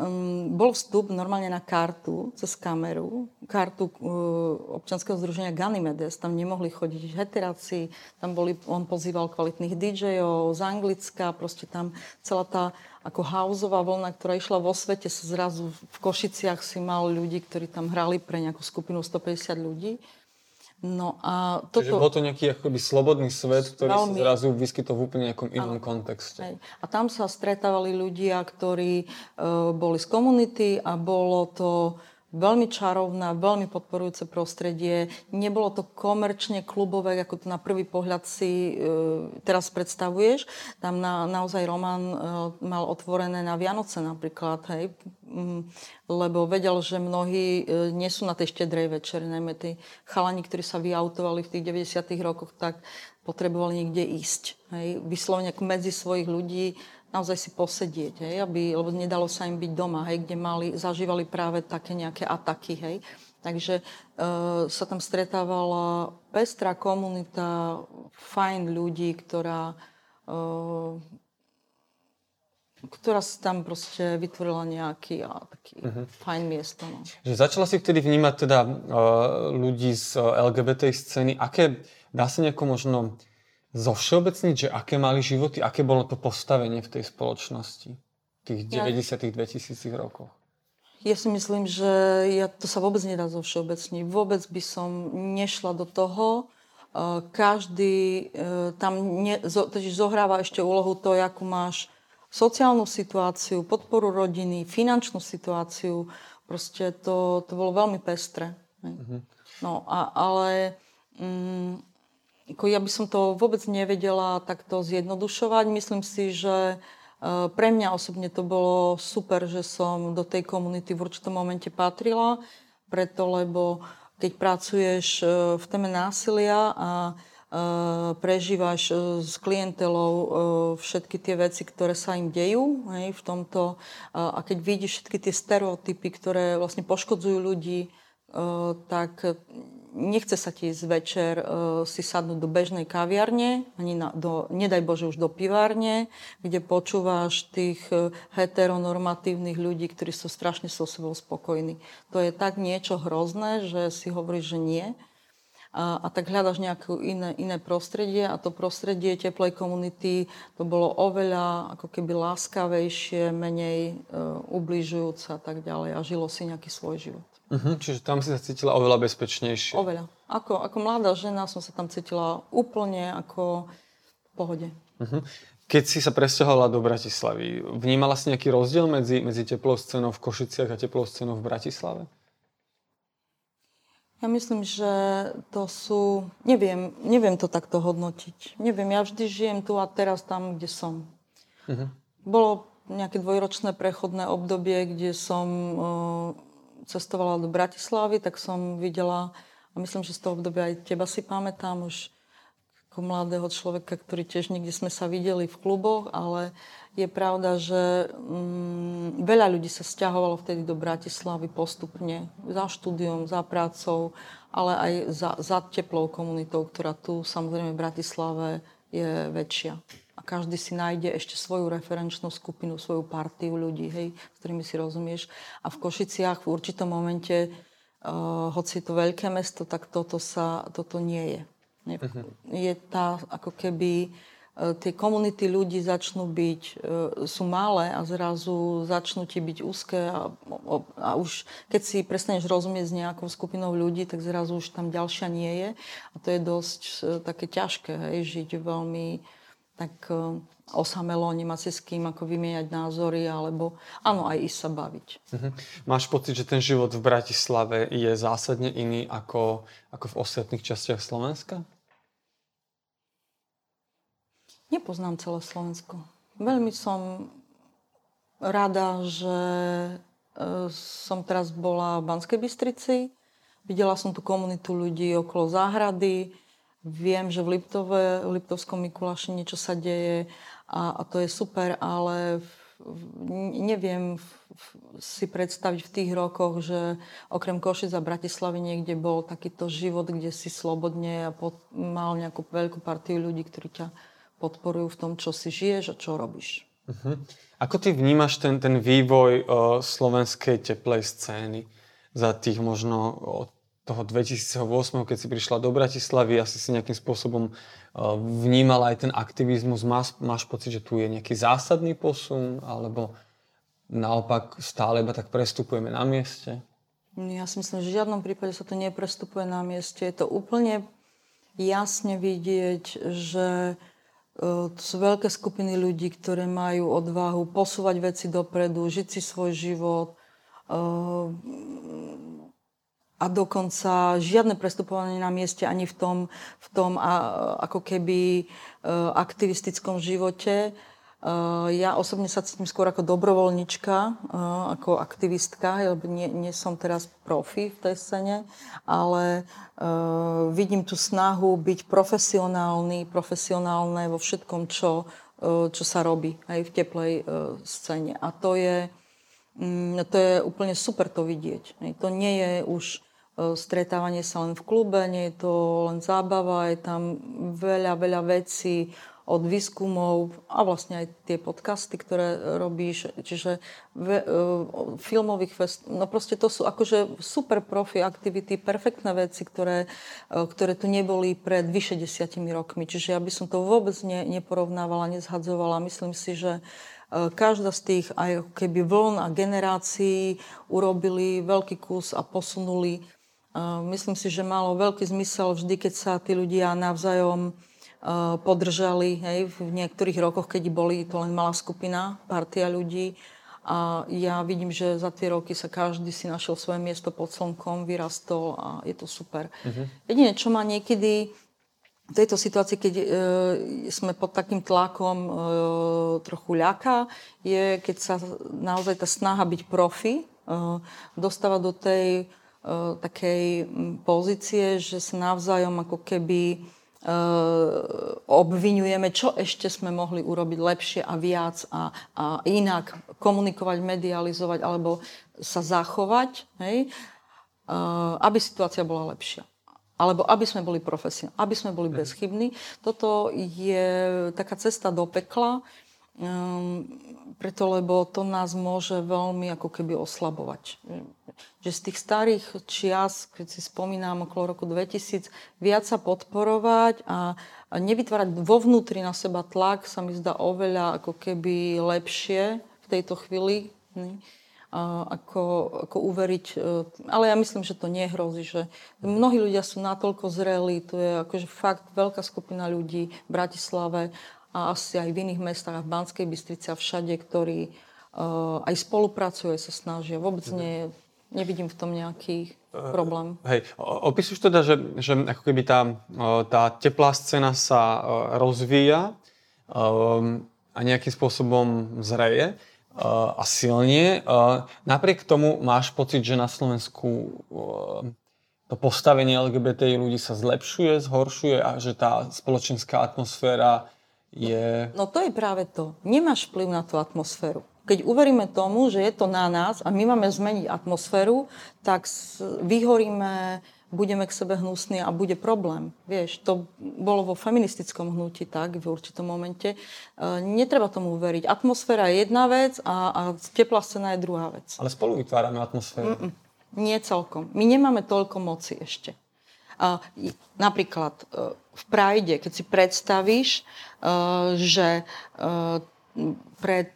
bol vstup normálne na kartu cez kameru, kartu e, občanského združenia Ganymedes. Tam nemohli chodiť heteráci, tam boli, on pozýval kvalitných DJov z Anglicka, proste tam celá tá ako houseová vlna, ktorá išla vo svete, sa zrazu v Košiciach si mal ľudí, ktorí tam hrali pre nejakú skupinu 150 ľudí. No a toto... Čiže bol to nejaký akoby slobodný svet, ktorý veľmi... sa zrazu vyskytol v úplne nejakom inom kontexte. A tam sa stretávali ľudia, ktorí uh, boli z komunity a bolo to veľmi čarovná, veľmi podporujúce prostredie. Nebolo to komerčne klubové, ako to na prvý pohľad si e, teraz predstavuješ. Tam na, naozaj Roman e, mal otvorené na Vianoce napríklad, hej, mm, lebo vedel, že mnohí e, nie sú na tej štedrej večeri, najmä tí chalani, ktorí sa vyautovali v tých 90 rokoch, tak potrebovali niekde ísť. Hej, vyslovene medzi svojich ľudí naozaj si posedieť, hej, aby, lebo nedalo sa im byť doma, hej, kde mali, zažívali práve také nejaké ataky. Hej. Takže e, sa tam stretávala pestrá komunita, fajn ľudí, ktorá, e, ktorá si tam proste vytvorila nejaký a, taký uh-huh. fajn miesto. No. Že začala si vtedy vnímať teda e, ľudí z LGBT scény. Aké, dá sa nejako možno zovšeobecniť, že aké mali životy, aké bolo to postavenie v tej spoločnosti tých 90 2000 rokoch? Ja si myslím, že ja, to sa vôbec nedá zo všeobecniť. Vôbec by som nešla do toho. E, každý e, tam ne, zohráva ešte úlohu to, akú máš sociálnu situáciu, podporu rodiny, finančnú situáciu. Proste to, to bolo veľmi pestre. Mm-hmm. No, a, ale... Mm, ja by som to vôbec nevedela takto zjednodušovať. Myslím si, že e, pre mňa osobne to bolo super, že som do tej komunity v určitom momente patrila, preto lebo keď pracuješ e, v téme násilia a e, prežívaš s klientelou všetky tie veci, ktoré sa im dejú hej, v tomto a keď vidíš všetky tie stereotypy, ktoré vlastne poškodzujú ľudí, tak nechce sa ti ísť večer uh, si sadnúť do bežnej kaviarne, ani na, do, nedaj Bože už do pivárne, kde počúvaš tých uh, heteronormatívnych ľudí, ktorí sú strašne so sebou spokojní. To je tak niečo hrozné, že si hovoríš, že nie. a, a tak hľadaš nejaké iné, iné prostredie a to prostredie teplej komunity to bolo oveľa ako keby láskavejšie, menej e, ubližujúce a tak ďalej a žilo si nejaký svoj život. Uh-huh, čiže tam si sa cítila oveľa bezpečnejšie. Oveľa. Ako, ako mladá žena som sa tam cítila úplne ako v pohode. Uh-huh. Keď si sa presťahovala do Bratislavy, vnímala si nejaký rozdiel medzi, medzi teplou scénou v Košiciach a teplou scénou v Bratislave? Ja myslím, že to sú... Neviem, neviem to takto hodnotiť. Neviem, ja vždy žijem tu a teraz tam, kde som. Uh-huh. Bolo nejaké dvojročné prechodné obdobie, kde som cestovala do Bratislavy, tak som videla, a myslím, že z toho obdobia aj teba si pamätám, už ako mladého človeka, ktorý tiež niekde sme sa videli v kluboch, ale je pravda, že mm, veľa ľudí sa stiahovalo vtedy do Bratislavy postupne, za štúdiom, za prácou, ale aj za, za teplou komunitou, ktorá tu samozrejme v Bratislave je väčšia každý si nájde ešte svoju referenčnú skupinu, svoju partiu ľudí, hej, s ktorými si rozumieš. A v Košiciach v určitom momente, uh, hoci je to veľké mesto, tak toto, sa, toto nie je. Je, uh-huh. je tá, ako keby uh, tie komunity ľudí začnú byť, uh, sú malé a zrazu začnú ti byť úzke a, a, a už keď si prestaneš rozumieť s nejakou skupinou ľudí, tak zrazu už tam ďalšia nie je. A to je dosť také ťažké, hej, žiť veľmi tak e, osamelo, nemá si s kým ako vymieňať názory, alebo áno, aj ísť sa baviť. Uh-huh. Máš pocit, že ten život v Bratislave je zásadne iný ako, ako v ostatných častiach Slovenska? Nepoznám celé Slovensko. Veľmi som rada, že e, som teraz bola v Banskej Bystrici. Videla som tú komunitu ľudí okolo záhrady, Viem, že v, Liptove, v Liptovskom Mikuláši niečo sa deje a, a to je super, ale v, v, neviem v, v, si predstaviť v tých rokoch, že okrem Košic a Bratislavy niekde bol takýto život, kde si slobodne a pod, mal nejakú veľkú partiu ľudí, ktorí ťa podporujú v tom, čo si žiješ a čo robíš. Uh-huh. Ako ty vnímaš ten, ten vývoj uh, slovenskej teplej scény za tých možno od toho 2008, keď si prišla do Bratislavy, asi si nejakým spôsobom uh, vnímala aj ten aktivizmus. Máš, máš pocit, že tu je nejaký zásadný posun, alebo naopak stále iba tak prestupujeme na mieste? Ja si myslím, že v žiadnom prípade sa to neprestupuje na mieste. Je to úplne jasne vidieť, že uh, to sú veľké skupiny ľudí, ktoré majú odvahu posúvať veci dopredu, žiť si svoj život, uh, a dokonca žiadne prestupovanie na mieste ani v tom, v tom a, ako keby e, aktivistickom živote. E, ja osobne sa cítim skôr ako dobrovoľnička, e, ako aktivistka, lebo nie, nie som teraz profi v tej scéne, ale vidím tú snahu byť profesionálny, profesionálne vo všetkom, čo, čo sa robí aj v teplej scéne. A to je, to je úplne super to vidieť. To nie je už E, stretávanie sa len v klube, nie je to len zábava, je tam veľa, veľa vecí od výskumov a vlastne aj tie podcasty, ktoré robíš, čiže ve, uh, filmových fest, no proste to sú akože super profi aktivity, perfektné veci, ktoré, uh, ktoré tu neboli pred vyše desiatimi rokmi. Čiže ja by som to vôbec ne, neporovnávala, nezhadzovala. Myslím si, že uh, každá z tých aj keby vln a generácií urobili veľký kus a posunuli Myslím si, že malo veľký zmysel vždy, keď sa tí ľudia navzájom podržali. Hej, v niektorých rokoch, keď boli to len malá skupina, partia ľudí. A ja vidím, že za tie roky sa každý si našiel svoje miesto pod slnkom, vyrastol a je to super. Uh-huh. Jedine, čo ma niekedy v tejto situácii, keď e, sme pod takým tlakom e, trochu ľaká, je, keď sa naozaj tá snaha byť profi e, dostáva do tej Eh, takej pozície, že sa navzájom ako keby eh, obvinujeme, čo ešte sme mohli urobiť lepšie a viac a, a inak komunikovať, medializovať alebo sa zachovať, hej, eh, aby situácia bola lepšia. Alebo aby sme boli profesionálni, aby sme boli bezchybní. Toto je taká cesta do pekla, um, preto lebo to nás môže veľmi ako keby oslabovať. Že z tých starých čias, keď si spomínam okolo roku 2000, viac sa podporovať a, a nevytvárať vo vnútri na seba tlak sa mi zdá oveľa ako keby lepšie v tejto chvíli. Ne? Ako, ako uveriť. E, ale ja myslím, že to nehrozí, že mnohí ľudia sú natoľko zrelí, to je akože fakt veľká skupina ľudí v Bratislave a asi aj v iných mestách, v Banskej Bystrici a všade, ktorí uh, aj spolupracujú, sa snažia. Vôbec nie, nevidím v tom nejaký problém. Uh, hej, opíšeš teda, že, že ako keby tá, tá teplá scéna sa rozvíja um, a nejakým spôsobom zreje a silne. Napriek tomu máš pocit, že na Slovensku to postavenie LGBTI ľudí sa zlepšuje, zhoršuje a že tá spoločenská atmosféra je... No to je práve to. Nemáš vplyv na tú atmosféru. Keď uveríme tomu, že je to na nás a my máme zmeniť atmosféru, tak vyhoríme budeme k sebe hnusní a bude problém. Vieš, to bolo vo feministickom hnutí tak v určitom momente. E, netreba tomu uveriť. Atmosféra je jedna vec a, a teplá scéna je druhá vec. Ale spolu vytvárame atmosféru. Mm-mm. Nie celkom. My nemáme toľko moci ešte. A, napríklad e, v Pride, keď si predstavíš, e, že pred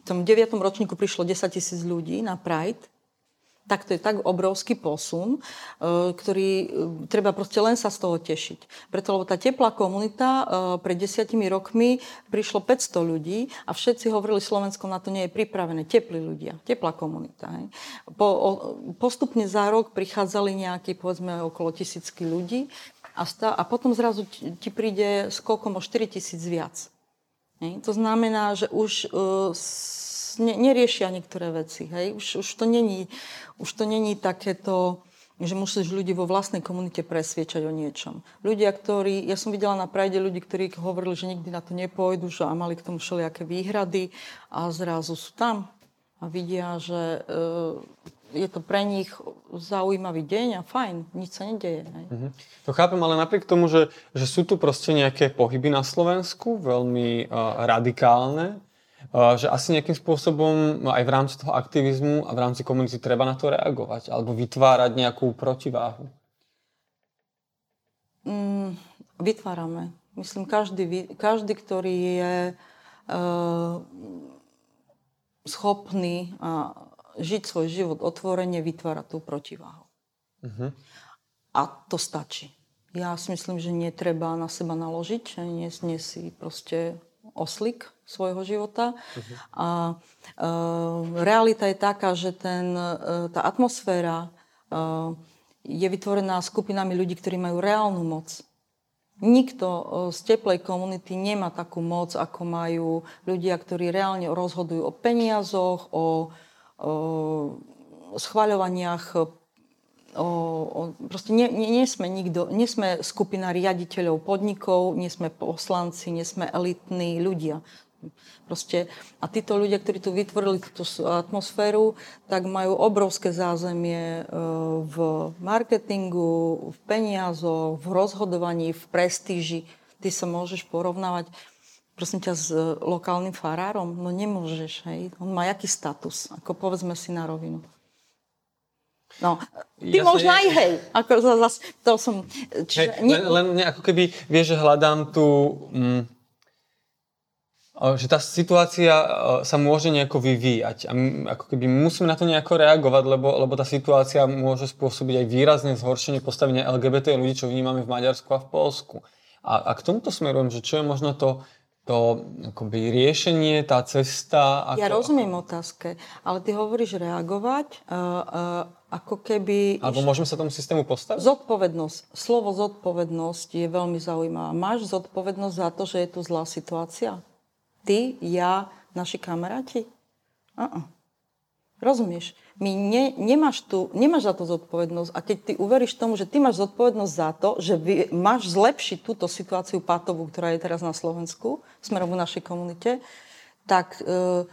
v tom 9. ročníku prišlo 10 tisíc ľudí na Pride, tak to je tak obrovský posun, e, ktorý e, treba proste len sa z toho tešiť. Preto, lebo tá teplá komunita e, pred desiatimi rokmi prišlo 500 ľudí a všetci hovorili, Slovensko na to nie je pripravené. Teplí ľudia, teplá komunita. Hej. Po, o, postupne za rok prichádzali nejakí, povedzme, okolo tisícky ľudí a, stá, a potom zrazu ti, príde skokom o 4 tisíc viac. Hej. To znamená, že už uh, ne, neriešia niektoré veci. Hej? Už, už, to není, už to není takéto, že musíš ľudí vo vlastnej komunite presviečať o niečom. Ľudia, ktorí, ja som videla na Prajde ľudí, ktorí hovorili, že nikdy na to nepôjdu, že a mali k tomu všelijaké výhrady a zrazu sú tam a vidia, že e, je to pre nich zaujímavý deň a fajn, nič sa nedeje. Hej. Mm-hmm. To chápem, ale napriek tomu, že, že sú tu proste nejaké pohyby na Slovensku, veľmi uh, radikálne, že asi nejakým spôsobom aj v rámci toho aktivizmu a v rámci komunity treba na to reagovať alebo vytvárať nejakú protiváhu. Mm, vytvárame. Myslím, každý, každý ktorý je uh, schopný uh, žiť svoj život otvorene, vytvára tú protiváhu. Uh-huh. A to stačí. Ja si myslím, že netreba na seba naložiť, nie, nie si proste oslik svojho života. Uh-huh. A e, realita je taká, že ten, e, tá atmosféra e, je vytvorená skupinami ľudí, ktorí majú reálnu moc. Nikto e, z teplej komunity nemá takú moc, ako majú ľudia, ktorí reálne rozhodujú o peniazoch, o, o schvaľovaniach o, o, proste nie, nie, nie, sme nikto, nie sme skupina riaditeľov podnikov, nie sme poslanci, nie sme elitní ľudia. Proste, a títo ľudia, ktorí tu vytvorili túto atmosféru, tak majú obrovské zázemie e, v marketingu, v peniazoch, v rozhodovaní, v prestíži. Ty sa môžeš porovnávať prosím ťa, s lokálnym farárom? No nemôžeš, hej. On má jaký status? Ako povedzme si na rovinu. No, ty Jasne, možno aj hej. Ako zas, to som... Čiže, hej, len, len ako keby, vieš, že hľadám tu... Mm, že tá situácia sa môže nejako vyvíjať a ako keby musíme na to nejako reagovať, lebo, lebo tá situácia môže spôsobiť aj výrazné zhoršenie postavenia LGBT ľudí, čo vnímame v Maďarsku a v Polsku. A, a k tomuto smerujem, že čo je možno to, to akoby riešenie, tá cesta? Ako, ja rozumiem otázke, ale ty hovoríš reagovať, uh, uh, ako keby... Alebo môžeme sa tomu systému postaviť? Zodpovednosť. Slovo zodpovednosť je veľmi zaujímavé. Máš zodpovednosť za to, že je tu zlá situácia? Ty, ja, naši kamaráti? Uh-uh. Rozumieš? My ne, nemáš, tu, nemáš za to zodpovednosť. A keď ty uveríš tomu, že ty máš zodpovednosť za to, že vy, máš zlepšiť túto situáciu patovú, ktorá je teraz na Slovensku, smerom v našej komunite, tak e,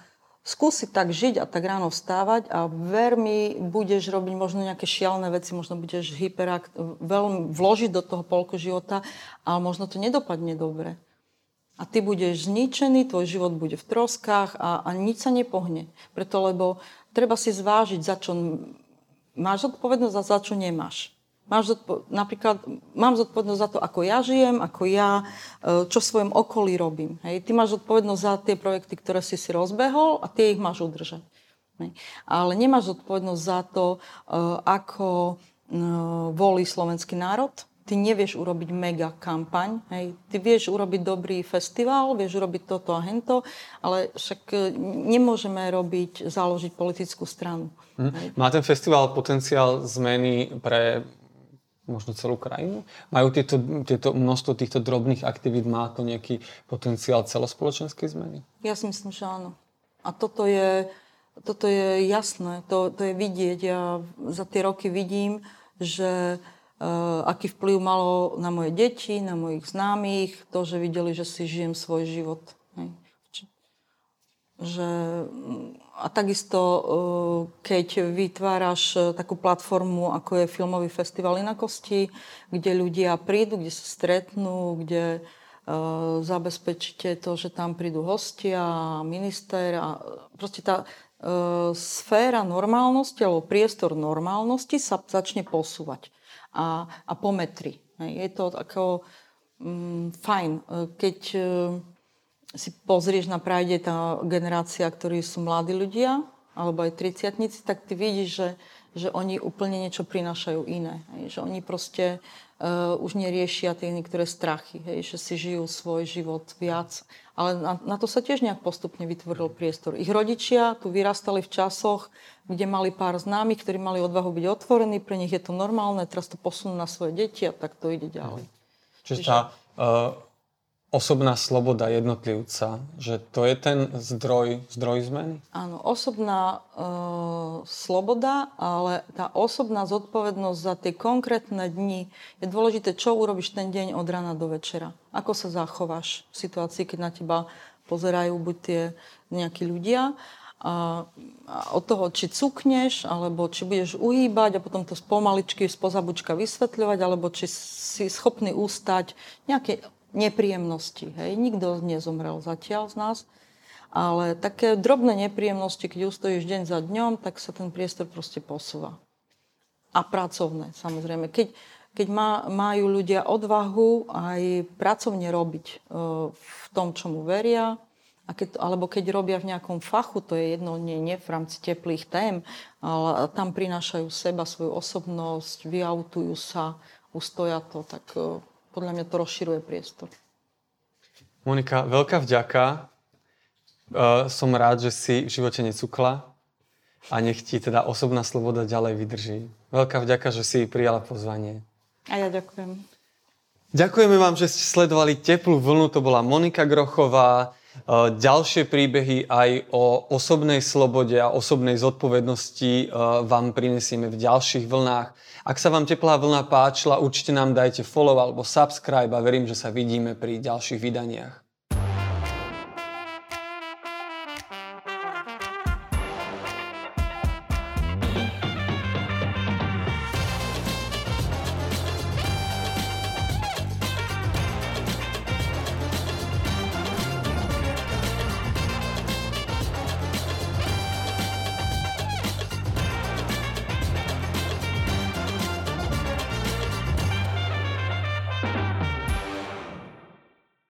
skúsi tak žiť a tak ráno vstávať a ver mi, budeš robiť možno nejaké šialené veci, možno budeš hyperakt, veľmi vložiť do toho polku života, ale možno to nedopadne dobre a ty budeš zničený, tvoj život bude v troskách a, a nič sa nepohne. Preto, lebo treba si zvážiť, za čo máš zodpovednosť a za čo nemáš. Máš zodpo- napríklad, mám zodpovednosť za to, ako ja žijem, ako ja, e, čo v svojom okolí robím. Hej. Ty máš zodpovednosť za tie projekty, ktoré si si rozbehol a tie ich máš udržať. Hej. Ale nemáš zodpovednosť za to, e, ako e, volí slovenský národ. Ty nevieš urobiť mega kampaň. Hej. Ty vieš urobiť dobrý festival, vieš urobiť toto a hento, ale však nemôžeme robiť, založiť politickú stranu. Hm. Má ten festival potenciál zmeny pre možno celú krajinu? Majú tieto, tieto množstvo týchto drobných aktivít, má to nejaký potenciál celospoločenskej zmeny? Ja si myslím, že áno. A toto je, toto je jasné, to, to je vidieť. Ja za tie roky vidím, že uh, aký vplyv malo na moje deti, na mojich známych, to, že videli, že si žijem svoj život. Že a takisto, e, keď vytváraš e, takú platformu, ako je Filmový festival inakosti, kde ľudia prídu, kde sa stretnú, kde zabezpečíte to, že tam prídu hostia, minister a proste tá sféra normálnosti alebo priestor normálnosti sa začne posúvať a, a pometri. Je to ako mm, fajn, keď si pozrieš na Pride, tá generácia, ktorí sú mladí ľudia, alebo aj triciatnici, tak ty vidíš, že, že oni úplne niečo prinášajú iné. Že oni proste uh, už neriešia tie niektoré strachy, hej, že si žijú svoj život viac. Ale na, na to sa tiež nejak postupne vytvoril priestor. Ich rodičia tu vyrastali v časoch, kde mali pár známych, ktorí mali odvahu byť otvorení, pre nich je to normálne, teraz to posunú na svoje deti a tak to ide ďalej. Čiže tá uh osobná sloboda jednotlivca, že to je ten zdroj, zdroj zmeny? Áno, osobná e, sloboda, ale tá osobná zodpovednosť za tie konkrétne dni je dôležité, čo urobíš ten deň od rána do večera. Ako sa zachováš v situácii, keď na teba pozerajú buď tie nejakí ľudia, a, a od toho, či cukneš, alebo či budeš uhýbať a potom to spomaličky spoza bučka vysvetľovať, alebo či si schopný ústať nejaké nepríjemnosti. Hej. Nikto nezomrel zatiaľ z nás, ale také drobné nepríjemnosti, keď ustojíš deň za dňom, tak sa ten priestor proste posúva. A pracovné, samozrejme. Keď, keď má, majú ľudia odvahu aj pracovne robiť e, v tom, čomu veria, a keď, alebo keď robia v nejakom fachu, to je jedno, nie, nie v rámci teplých tém, ale tam prinášajú seba, svoju osobnosť, vyautujú sa, ustoja to, tak e, podľa mňa to rozširuje priestor. Monika, veľká vďaka. Uh, som rád, že si v živote necukla a nech ti teda osobná sloboda ďalej vydrží. Veľká vďaka, že si prijala pozvanie. A ja ďakujem. Ďakujeme vám, že ste sledovali Teplú vlnu. To bola Monika Grochová. Ďalšie príbehy aj o osobnej slobode a osobnej zodpovednosti vám prinesieme v ďalších vlnách. Ak sa vám teplá vlna páčila, určite nám dajte follow alebo subscribe a verím, že sa vidíme pri ďalších vydaniach.